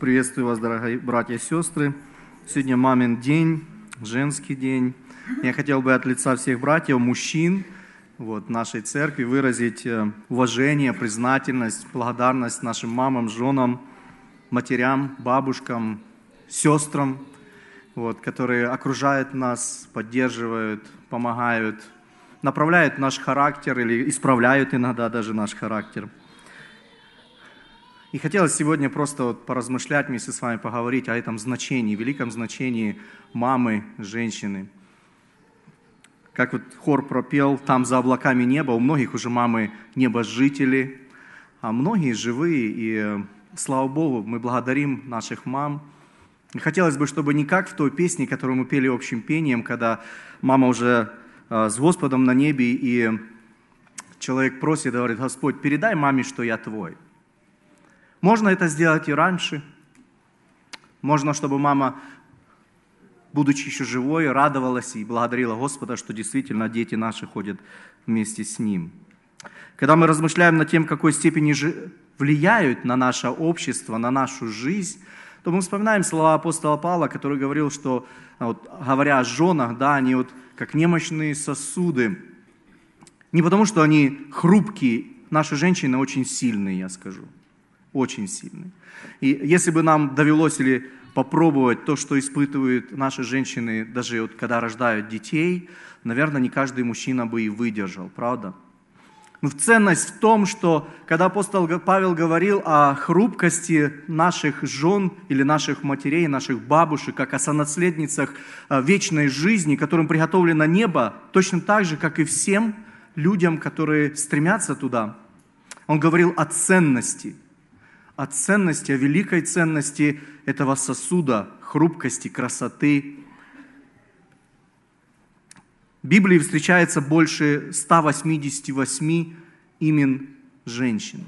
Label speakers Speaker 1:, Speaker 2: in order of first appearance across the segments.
Speaker 1: Приветствую вас, дорогие братья и сестры. Сегодня мамин день, женский день. Я хотел бы от лица всех братьев, мужчин, вот, нашей церкви выразить э, уважение, признательность, благодарность нашим мамам, женам, матерям, бабушкам, сестрам, вот, которые окружают нас, поддерживают, помогают, направляют наш характер или исправляют иногда даже наш характер. И хотелось сегодня просто вот поразмышлять вместе с вами, поговорить о этом значении, великом значении мамы, женщины. Как вот хор пропел, там за облаками небо, у многих уже мамы небожители, а многие живые, и слава Богу, мы благодарим наших мам. И хотелось бы, чтобы не как в той песне, которую мы пели общим пением, когда мама уже а, с Господом на небе, и человек просит, говорит, Господь, передай маме, что я твой. Можно это сделать и раньше. Можно, чтобы мама, будучи еще живой, радовалась и благодарила Господа, что действительно дети наши ходят вместе с Ним. Когда мы размышляем над тем, в какой степени влияют на наше общество, на нашу жизнь, то мы вспоминаем слова апостола Павла, который говорил, что, вот, говоря о женах, да, они вот как немощные сосуды. Не потому, что они хрупкие, наши женщины очень сильные, я скажу. Очень сильные. И если бы нам довелось или попробовать то, что испытывают наши женщины, даже вот когда рождают детей, наверное, не каждый мужчина бы и выдержал, правда? Но ценность в том, что когда апостол Павел говорил о хрупкости наших жен или наших матерей, наших бабушек, как о сонаследницах э, вечной жизни, которым приготовлено небо, точно так же, как и всем людям, которые стремятся туда, он говорил о ценности, о ценности, о великой ценности этого сосуда, хрупкости, красоты, в Библии встречается больше 188 имен женщин.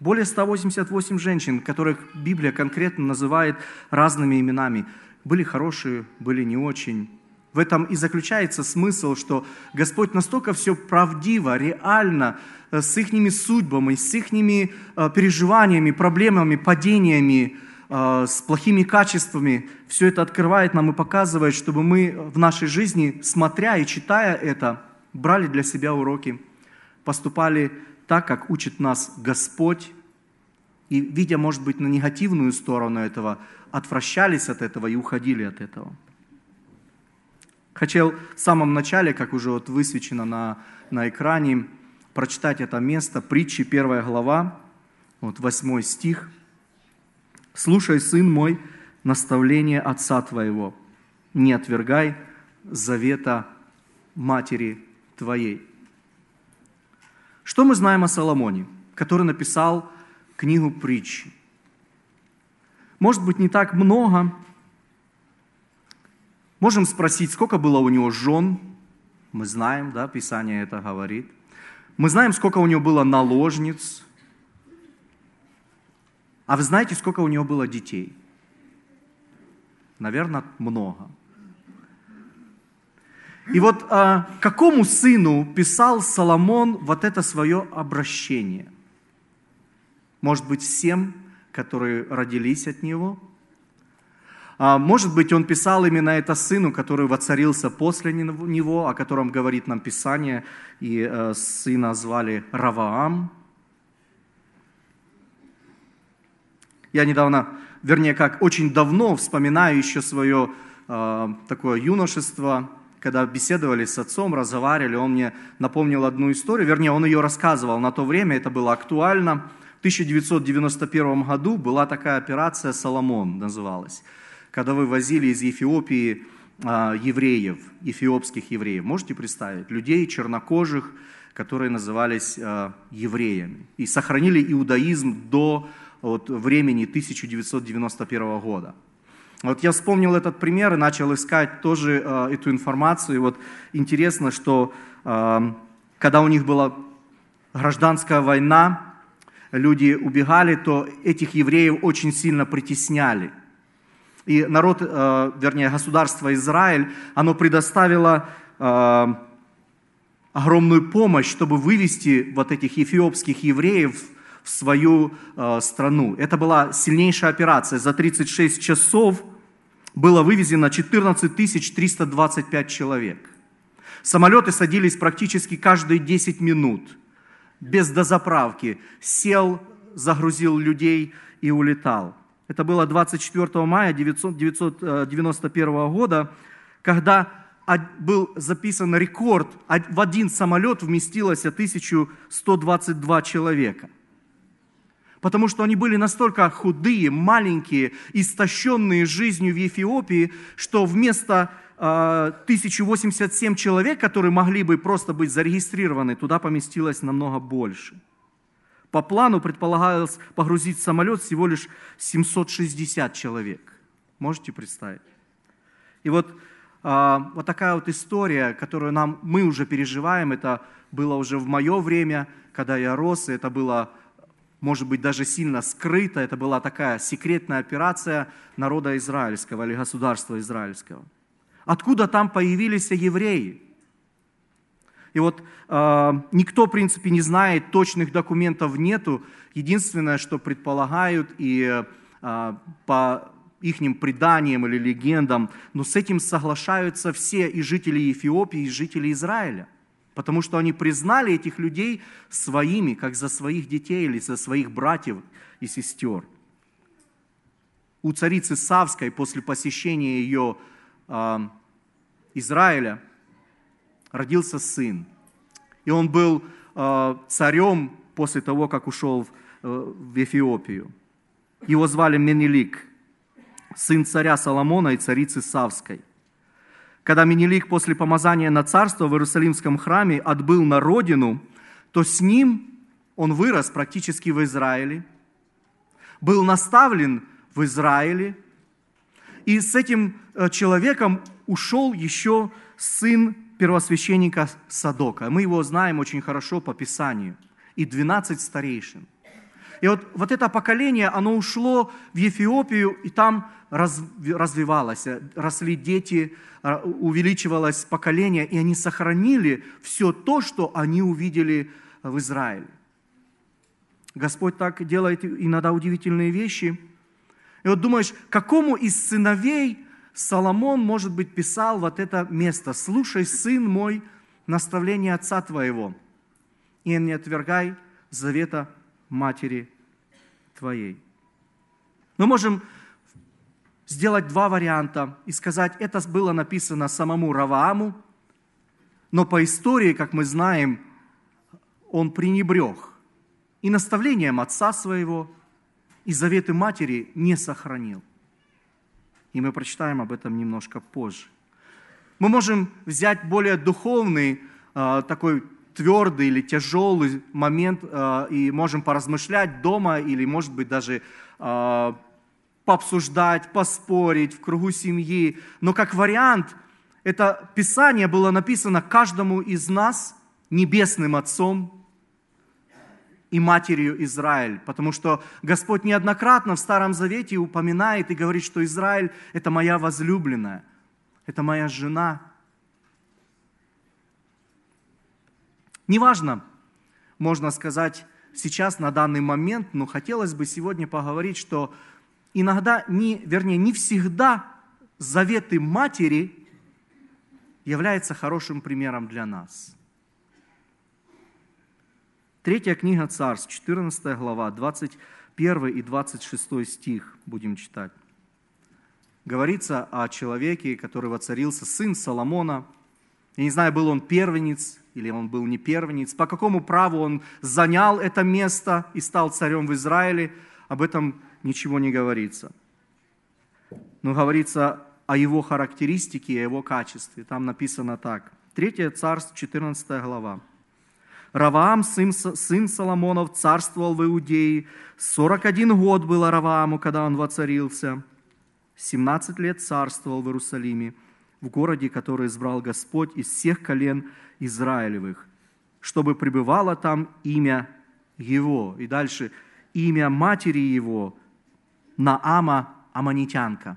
Speaker 1: Более 188 женщин, которых Библия конкретно называет разными именами. Были хорошие, были не очень. В этом и заключается смысл, что Господь настолько все правдиво, реально, э, с их судьбами, с их э, переживаниями, проблемами, падениями, а, с плохими качествами, все это открывает нам и показывает, чтобы мы в нашей жизни, смотря и читая это, брали для себя уроки, поступали так, как учит нас Господь, и, видя, может быть, на негативную сторону этого, отвращались от этого и уходили от этого. Хотел в самом начале, как уже вот высвечено на, на экране, прочитать это место, притчи, первая глава, вот восьмой стих – Слушай, сын мой, наставление отца твоего, не отвергай завета матери твоей. Что мы знаем о Соломоне, который написал книгу притчи? Может быть, не так много. Можем спросить, сколько было у него жен. Мы знаем, да, Писание это говорит. Мы знаем, сколько у него было наложниц. А вы знаете, сколько у него было детей? Наверное, много. И вот а, какому сыну писал Соломон вот это свое обращение? Может быть, всем, которые родились от него? А, может быть, он писал именно это сыну, который воцарился после него, о котором говорит нам Писание, и а, сына звали Раваам – Я недавно, вернее, как очень давно вспоминаю еще свое э, такое юношество, когда беседовали с отцом, разговаривали, он мне напомнил одну историю, вернее, он ее рассказывал на то время, это было актуально. В 1991 году была такая операция «Соломон» называлась, когда вывозили из Эфиопии э, евреев, эфиопских евреев. Можете представить? Людей чернокожих, которые назывались э, евреями. И сохранили иудаизм до от времени 1991 года. Вот я вспомнил этот пример и начал искать тоже э, эту информацию. И вот интересно, что когда у них была гражданская война, люди убегали, то этих евреев очень сильно притесняли. И народ, э, вернее, государство Израиль, оно предоставило э, огромную помощь, чтобы вывести вот этих эфиопских евреев в свою э, страну. Это была сильнейшая операция. За 36 часов было вывезено 14 325 человек. Самолеты садились практически каждые 10 минут, без дозаправки. Сел, загрузил людей и улетал. Это было 24 мая 1991 э, года, когда был записан рекорд, в один самолет вместилось 1122 человека. Потому что они были настолько худые, маленькие, истощенные жизнью в Эфиопии, что вместо 1087 э, человек, которые могли бы просто быть зарегистрированы, туда поместилось намного больше. По плану предполагалось погрузить в самолет всего лишь 760 человек. Можете представить? И вот, а, вот такая вот история, которую нам, мы уже переживаем, это было уже в мое время, когда я рос, и это было, может быть, даже сильно скрыто, это была такая секретная операция народа израильского или государства израильского. Откуда там появились евреи? И вот э, никто, в принципе, не знает, точных документов нету. Единственное, что предполагают и э, по их преданиям или легендам, но с этим соглашаются все и жители Эфиопии, и жители Израиля. Потому что они признали этих людей своими, как за своих детей или за своих братьев и сестер. У царицы Савской после посещения ее э, Израиля – родился сын. И он был э, царем после того, как ушел в, э, в Эфиопию. Его звали Менелик, сын царя Соломона и царицы Савской. Когда Менелик после помазания на царство в Иерусалимском храме отбыл на родину, то с ним он вырос практически в Израиле, был наставлен в Израиле, и с этим э, человеком ушел еще сын первосвященника Садока. Мы его знаем очень хорошо по Писанию. И 12 старейшин. И вот, вот это поколение, оно ушло в Ефиопию, и там раз, развивалось, росли дети, а, увеличивалось поколение, и они сохранили все то, что они увидели в Израиле. Господь так делает иногда удивительные вещи. И вот думаешь, какому из сыновей Соломон, может быть, писал вот это место. «Слушай, сын мой, наставление отца твоего, и не отвергай завета матери твоей». Мы можем сделать два варианта и сказать, это было написано самому Равааму, но по истории, как мы знаем, он пренебрег и наставлением отца своего, и заветы матери не сохранил – и мы прочитаем об этом немножко позже. Мы можем взять более духовный, а, такой твердый или тяжелый момент а, и можем поразмышлять дома или, может быть, даже а, пообсуждать, поспорить в кругу семьи. Но как вариант, это Писание было написано каждому из нас небесным Отцом, и матерью Израиль, потому что Господь неоднократно в Старом Завете упоминает и говорит, что Израиль – это моя возлюбленная, это моя жена. Неважно, можно сказать сейчас на данный момент, но хотелось бы сегодня поговорить, что иногда, не, вернее, не всегда заветы матери являются хорошим примером для нас – Третья книга Царств, 14 глава, 21 и 26 стих будем читать. Говорится о человеке, который воцарился, сын Соломона. Я не знаю, был он первенец или он был не первенец, по какому праву он занял это место и стал царем в Израиле, об этом ничего не говорится. Но говорится о его характеристике, о его качестве. Там написано так. Третье царство, 14 глава. Раваам, сын, сын Соломонов, царствовал в Иудее. 41 год было Равааму, когда он воцарился. 17 лет царствовал в Иерусалиме, в городе, который избрал Господь из всех колен Израилевых, чтобы пребывало там имя его. И дальше имя матери его, Наама Аманитянка.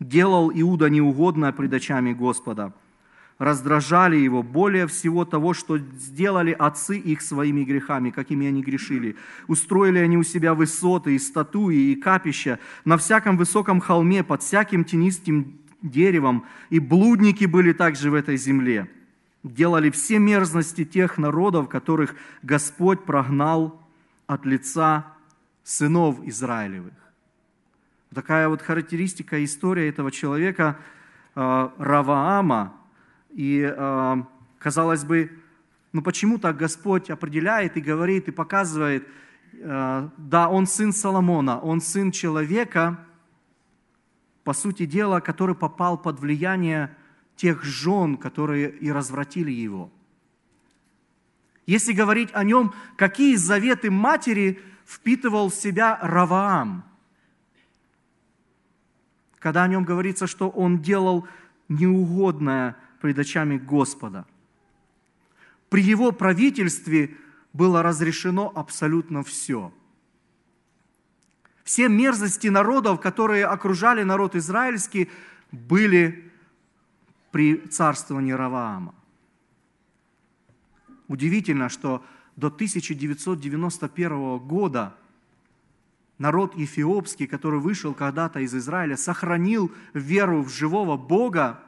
Speaker 1: Делал Иуда неугодно пред очами Господа – раздражали его более всего того, что сделали отцы их своими грехами, какими они грешили. Устроили они у себя высоты и статуи, и капища на всяком высоком холме, под всяким тенистым деревом, и блудники были также в этой земле. Делали все мерзности тех народов, которых Господь прогнал от лица сынов Израилевых. Такая вот характеристика, история этого человека э, Раваама – и, э, казалось бы, ну почему так Господь определяет и говорит, и показывает, э, да, он сын Соломона, он сын человека, по сути дела, который попал под влияние тех жен, которые и развратили его. Если говорить о нем, какие заветы матери впитывал в себя Раваам, когда о нем говорится, что он делал неугодное пред очами Господа. При его правительстве было разрешено абсолютно все. Все мерзости народов, которые окружали народ израильский, были при царствовании Раваама. Удивительно, что до 1991 года народ эфиопский, который вышел когда-то из Израиля, сохранил веру в живого Бога,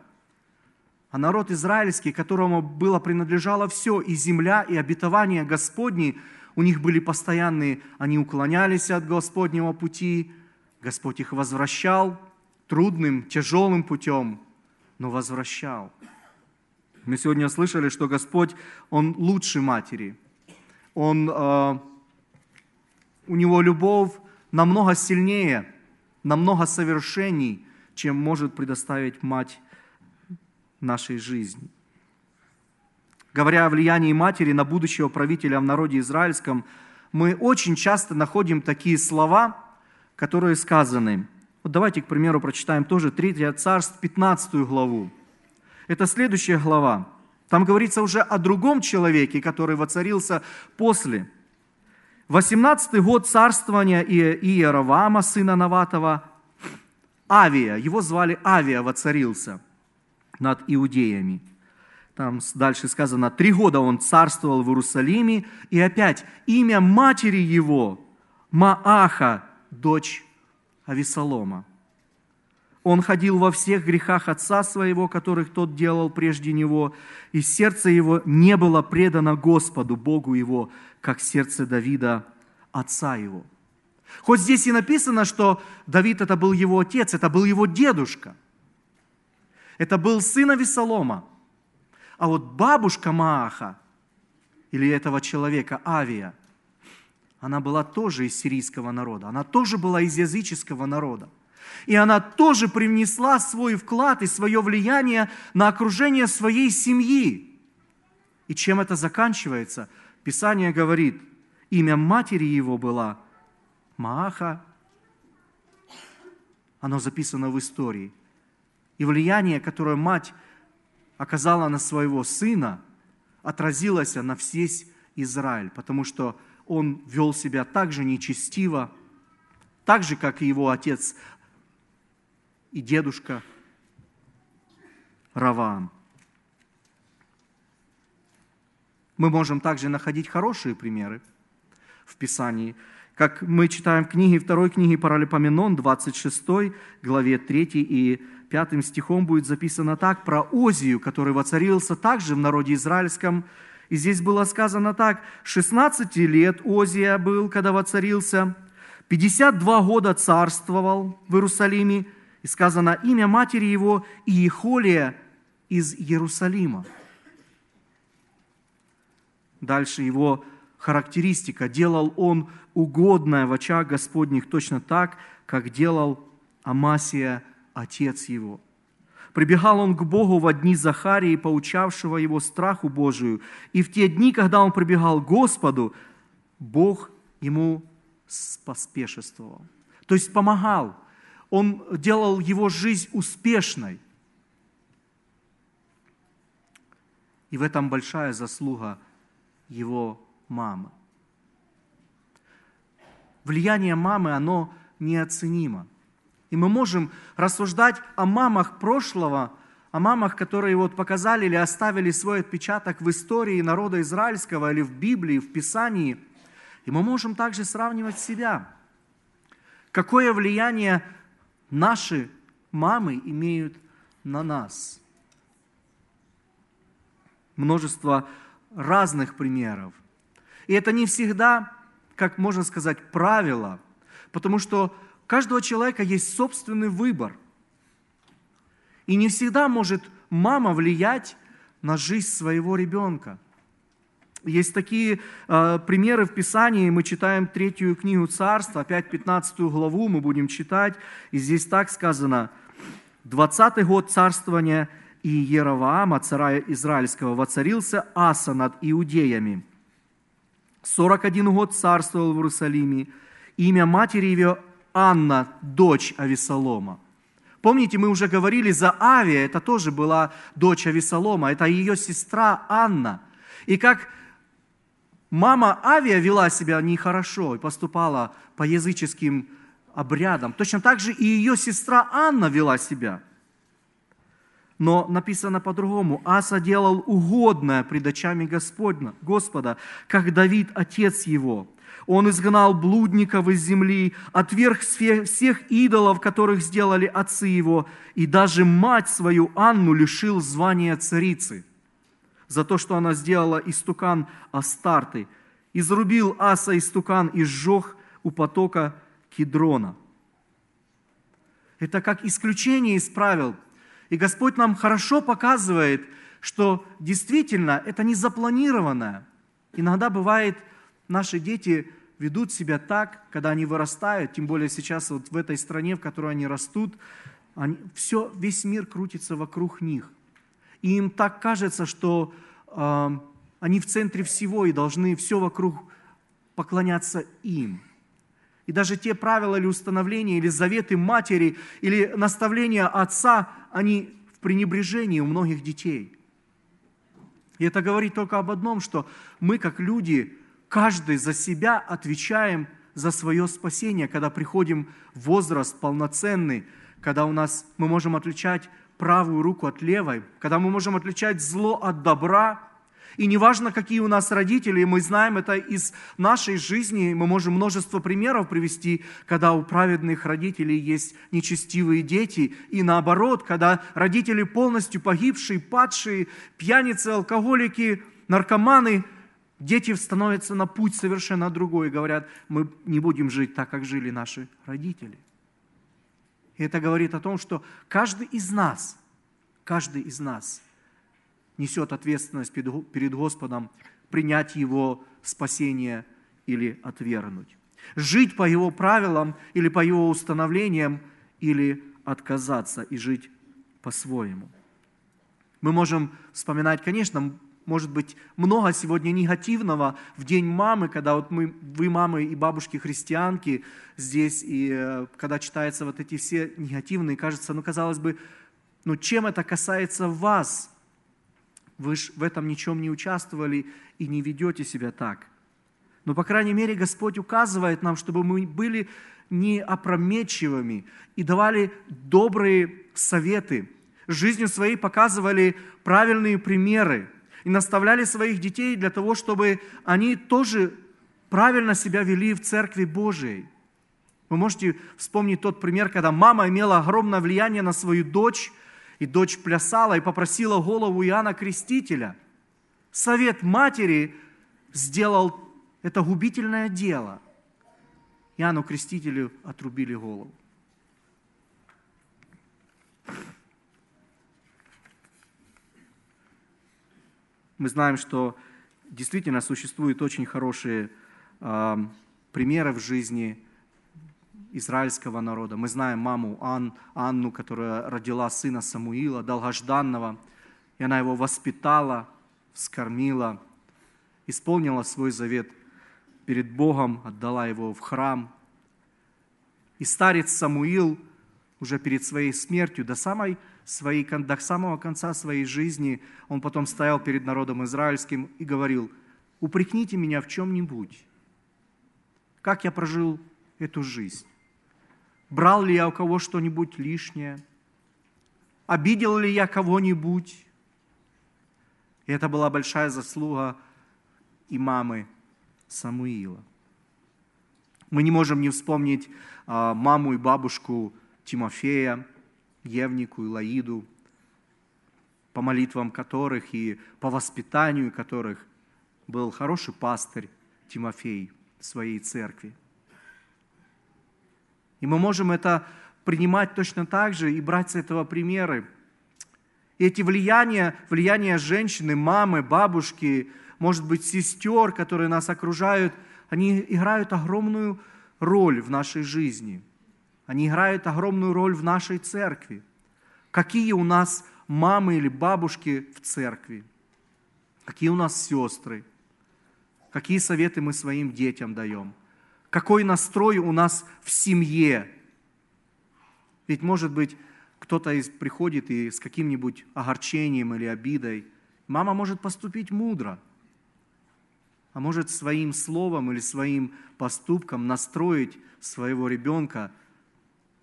Speaker 1: а народ израильский, которому было принадлежало все, и земля, и обетование Господни, у них были постоянные, они уклонялись от Господнего пути, Господь их возвращал трудным, тяжелым путем, но возвращал. Мы сегодня слышали, что Господь, Он лучше матери. Он, э, у Него любовь намного сильнее, намного совершенней, чем может предоставить мать нашей жизни. Говоря о влиянии матери на будущего правителя в народе израильском, мы очень часто находим такие слова, которые сказаны. Вот давайте, к примеру, прочитаем тоже 3 царств, 15 главу. Это следующая глава. Там говорится уже о другом человеке, который воцарился после. 18 год царствования Иеровама, сына Наватова, Авия, его звали Авия, воцарился – над иудеями. Там дальше сказано, три года он царствовал в Иерусалиме, и опять имя матери его Мааха, дочь Авесолома. Он ходил во всех грехах отца своего, которых тот делал прежде него, и сердце его не было предано Господу, Богу его, как сердце Давида, отца его. Хоть здесь и написано, что Давид это был его отец, это был его дедушка – это был сын Авесолома. А вот бабушка Мааха, или этого человека, Авия, она была тоже из сирийского народа, она тоже была из языческого народа. И она тоже привнесла свой вклад и свое влияние на окружение своей семьи. И чем это заканчивается? Писание говорит, имя матери его была Мааха. Оно записано в истории и влияние, которое мать оказала на своего сына, отразилось на весь Израиль, потому что он вел себя так же нечестиво, так же, как и его отец и дедушка Раваам. Мы можем также находить хорошие примеры в Писании, как мы читаем в книге, второй книге Паралипоменон, 26 главе 3 и пятым стихом будет записано так, про Озию, который воцарился также в народе израильском. И здесь было сказано так, 16 лет Озия был, когда воцарился, 52 года царствовал в Иерусалиме, и сказано имя матери его Иехолия из Иерусалима. Дальше его характеристика. Делал он угодное в очах Господних точно так, как делал Амасия отец его. Прибегал он к Богу в дни Захарии, поучавшего его страху Божию. И в те дни, когда он прибегал к Господу, Бог ему поспешествовал. То есть помогал. Он делал его жизнь успешной. И в этом большая заслуга его мамы. Влияние мамы, оно неоценимо – и мы можем рассуждать о мамах прошлого, о мамах, которые вот показали или оставили свой отпечаток в истории народа израильского или в Библии, в Писании. И мы можем также сравнивать себя. Какое влияние наши мамы имеют на нас? Множество разных примеров. И это не всегда, как можно сказать, правило, потому что каждого человека есть собственный выбор – и не всегда может мама влиять на жизнь своего ребенка. Есть такие э, примеры в Писании. Мы читаем третью книгу Царства, опять 15 главу мы будем читать. И здесь так сказано. 20 год царствования Иероваама, царя Израильского, воцарился Аса над иудеями. 41 год царствовал в Иерусалиме. Имя матери его Анна, дочь Авесолома. Помните, мы уже говорили за Авия, это тоже была дочь Авесолома, это ее сестра Анна. И как мама Авия вела себя нехорошо и поступала по языческим обрядам, точно так же и ее сестра Анна вела себя. Но написано по-другому. Аса делал угодное пред очами Господня, Господа, как Давид, отец его – он изгнал блудников из земли, отверг всех идолов, которых сделали отцы его, и даже мать свою Анну лишил звания царицы за то, что она сделала истукан Астарты. Изрубил Аса истукан и сжег у потока Кедрона. Это как исключение из правил. И Господь нам хорошо показывает, что действительно это не запланированное. Иногда бывает, наши дети ведут себя так, когда они вырастают, тем более сейчас вот в этой стране, в которой они растут, они, все, весь мир крутится вокруг них. И им так кажется, что э, они в центре всего и должны все вокруг поклоняться им. И даже те правила или установления, или заветы матери, или наставления отца, они в пренебрежении у многих детей. И это говорит только об одном, что мы, как люди, каждый за себя отвечаем за свое спасение, когда приходим в возраст полноценный, когда у нас мы можем отличать правую руку от левой, когда мы можем отличать зло от добра. И неважно, какие у нас родители, мы знаем это из нашей жизни, мы можем множество примеров привести, когда у праведных родителей есть нечестивые дети, и наоборот, когда родители полностью погибшие, падшие, пьяницы, алкоголики, наркоманы – Дети становятся на путь совершенно другой и говорят, мы не будем жить так, как жили наши родители. И это говорит о том, что каждый из нас, каждый из нас несет ответственность перед Господом принять Его спасение или отвергнуть. Жить по Его правилам или по Его установлениям, или отказаться и жить по-своему. Мы можем вспоминать, конечно, может быть, много сегодня негативного в день мамы, когда вот мы, вы мамы и бабушки христианки здесь, и э, когда читаются вот эти все негативные, кажется, ну, казалось бы, ну, чем это касается вас? Вы же в этом ничем не участвовали и не ведете себя так. Но, по крайней мере, Господь указывает нам, чтобы мы были не опрометчивыми и давали добрые советы, жизнью своей показывали правильные примеры, и наставляли своих детей для того, чтобы они тоже правильно себя вели в Церкви Божией. Вы можете вспомнить тот пример, когда мама имела огромное влияние на свою дочь, и дочь плясала и попросила голову Иоанна Крестителя. Совет матери сделал это губительное дело. Иоанну Крестителю отрубили голову. Мы знаем, что действительно существуют очень хорошие э, примеры в жизни израильского народа. Мы знаем маму Ан, Анну, которая родила сына Самуила, долгожданного, и она его воспитала, вскормила, исполнила свой завет перед Богом, отдала его в храм. И старец Самуил уже перед своей смертью до самой своей, до самого конца своей жизни он потом стоял перед народом израильским и говорил, упрекните меня в чем-нибудь. Как я прожил эту жизнь? Брал ли я у кого что-нибудь лишнее? обидел ли я кого-нибудь. И это была большая заслуга и мамы Самуила. Мы не можем не вспомнить а, маму и бабушку Тимофея, Евнику и Лаиду, по молитвам которых и по воспитанию которых был хороший пастырь Тимофей в своей церкви. И мы можем это принимать точно так же и брать с этого примеры. И эти влияния, влияния женщины, мамы, бабушки, может быть, сестер, которые нас окружают, они играют огромную роль в нашей жизни. Они играют огромную роль в нашей церкви. Какие у нас мамы или бабушки в церкви? Какие у нас сестры? Какие советы мы своим детям даем? Какой настрой у нас в семье? Ведь, может быть, кто-то из, приходит и с каким-нибудь огорчением или обидой. Мама может поступить мудро, а может своим словом или своим поступком настроить своего ребенка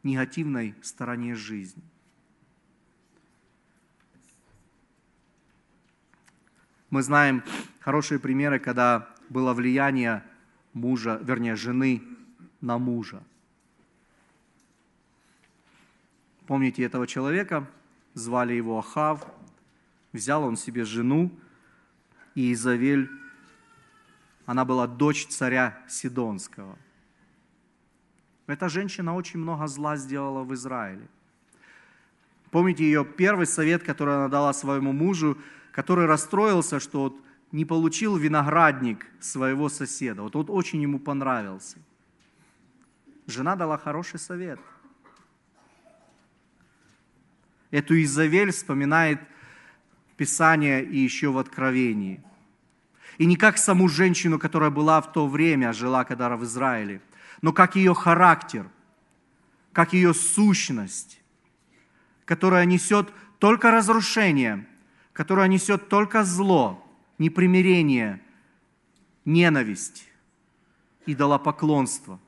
Speaker 1: негативной стороне жизни. Мы знаем хорошие примеры, когда было влияние мужа, вернее, жены на мужа. Помните этого человека? Звали его Ахав. Взял он себе жену, и Изавель, она была дочь царя Сидонского. Эта женщина очень много зла сделала в Израиле. Помните ее первый совет, который она дала своему мужу, который расстроился, что вот не получил виноградник своего соседа. Вот он очень ему понравился. Жена дала хороший совет – Эту Изавель вспоминает Писание и еще в Откровении. И не как саму женщину, которая была в то время, жила когда в Израиле, но как ее характер, как ее сущность, которая несет только разрушение, которая несет только зло, непримирение, ненависть, идолопоклонство.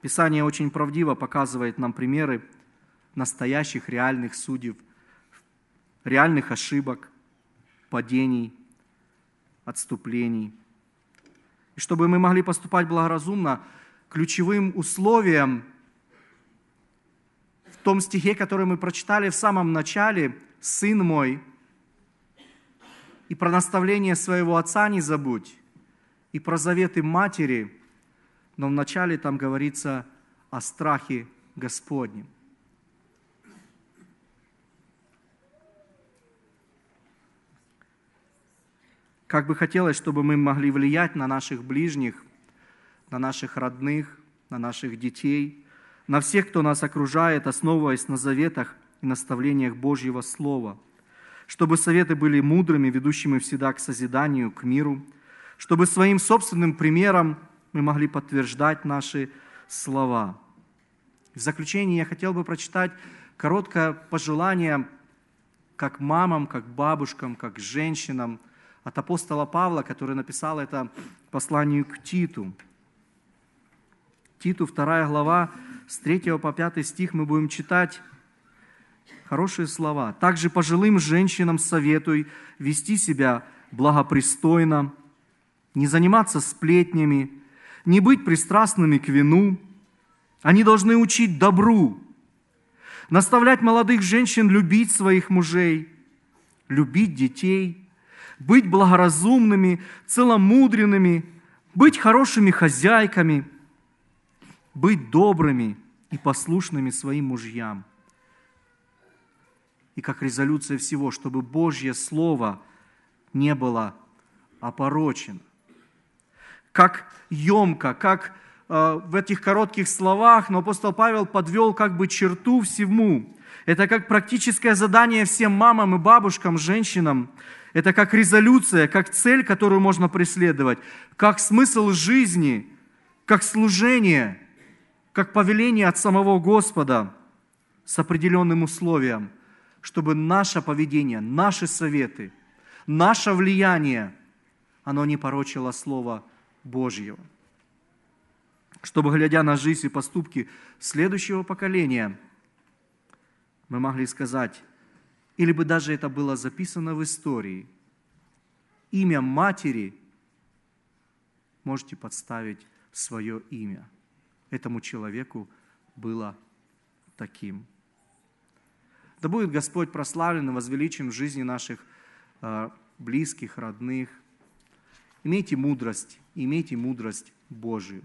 Speaker 1: Писание очень правдиво показывает нам примеры настоящих реальных судеб, реальных ошибок, падений, отступлений. И чтобы мы могли поступать благоразумно, ключевым условием в том стихе, который мы прочитали в самом начале, «Сын мой, и про наставление своего отца не забудь, и про заветы матери – но вначале там говорится о страхе Господнем. Как бы хотелось, чтобы мы могли влиять на наших ближних, на наших родных, на наших детей, на всех, кто нас окружает, основываясь на заветах и наставлениях Божьего Слова, чтобы советы были мудрыми, ведущими всегда к созиданию, к миру, чтобы своим собственным примером мы могли подтверждать наши слова. В заключение я хотел бы прочитать короткое пожелание как мамам, как бабушкам, как женщинам от апостола Павла, который написал это посланию к Титу. Титу, 2 глава, с 3 по 5 стих мы будем читать хорошие слова. «Также пожилым женщинам советуй вести себя благопристойно, не заниматься сплетнями, не быть пристрастными к вину. Они должны учить добру, наставлять молодых женщин любить своих мужей, любить детей, быть благоразумными, целомудренными, быть хорошими хозяйками, быть добрыми и послушными своим мужьям. И как резолюция всего, чтобы Божье Слово не было опорочено как емко, как э, в этих коротких словах, но апостол Павел подвел как бы черту всему. Это как практическое задание всем мамам и бабушкам, женщинам. Это как резолюция, как цель, которую можно преследовать, как смысл жизни, как служение, как повеление от самого Господа с определенным условием, чтобы наше поведение, наши советы, наше влияние, оно не порочило Слово Божьего. чтобы, глядя на жизнь и поступки следующего поколения, мы могли сказать, или бы даже это было записано в истории, имя матери можете подставить свое имя. Этому человеку было таким. Да будет Господь прославлен и возвеличен в жизни наших э, близких, родных. Имейте мудрость, имейте мудрость Божию.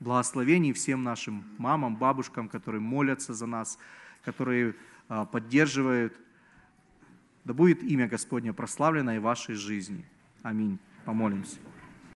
Speaker 1: Благословений всем нашим мамам, бабушкам, которые молятся за нас, которые э, поддерживают. Да будет имя Господне прославлено и в вашей жизни. Аминь. Помолимся.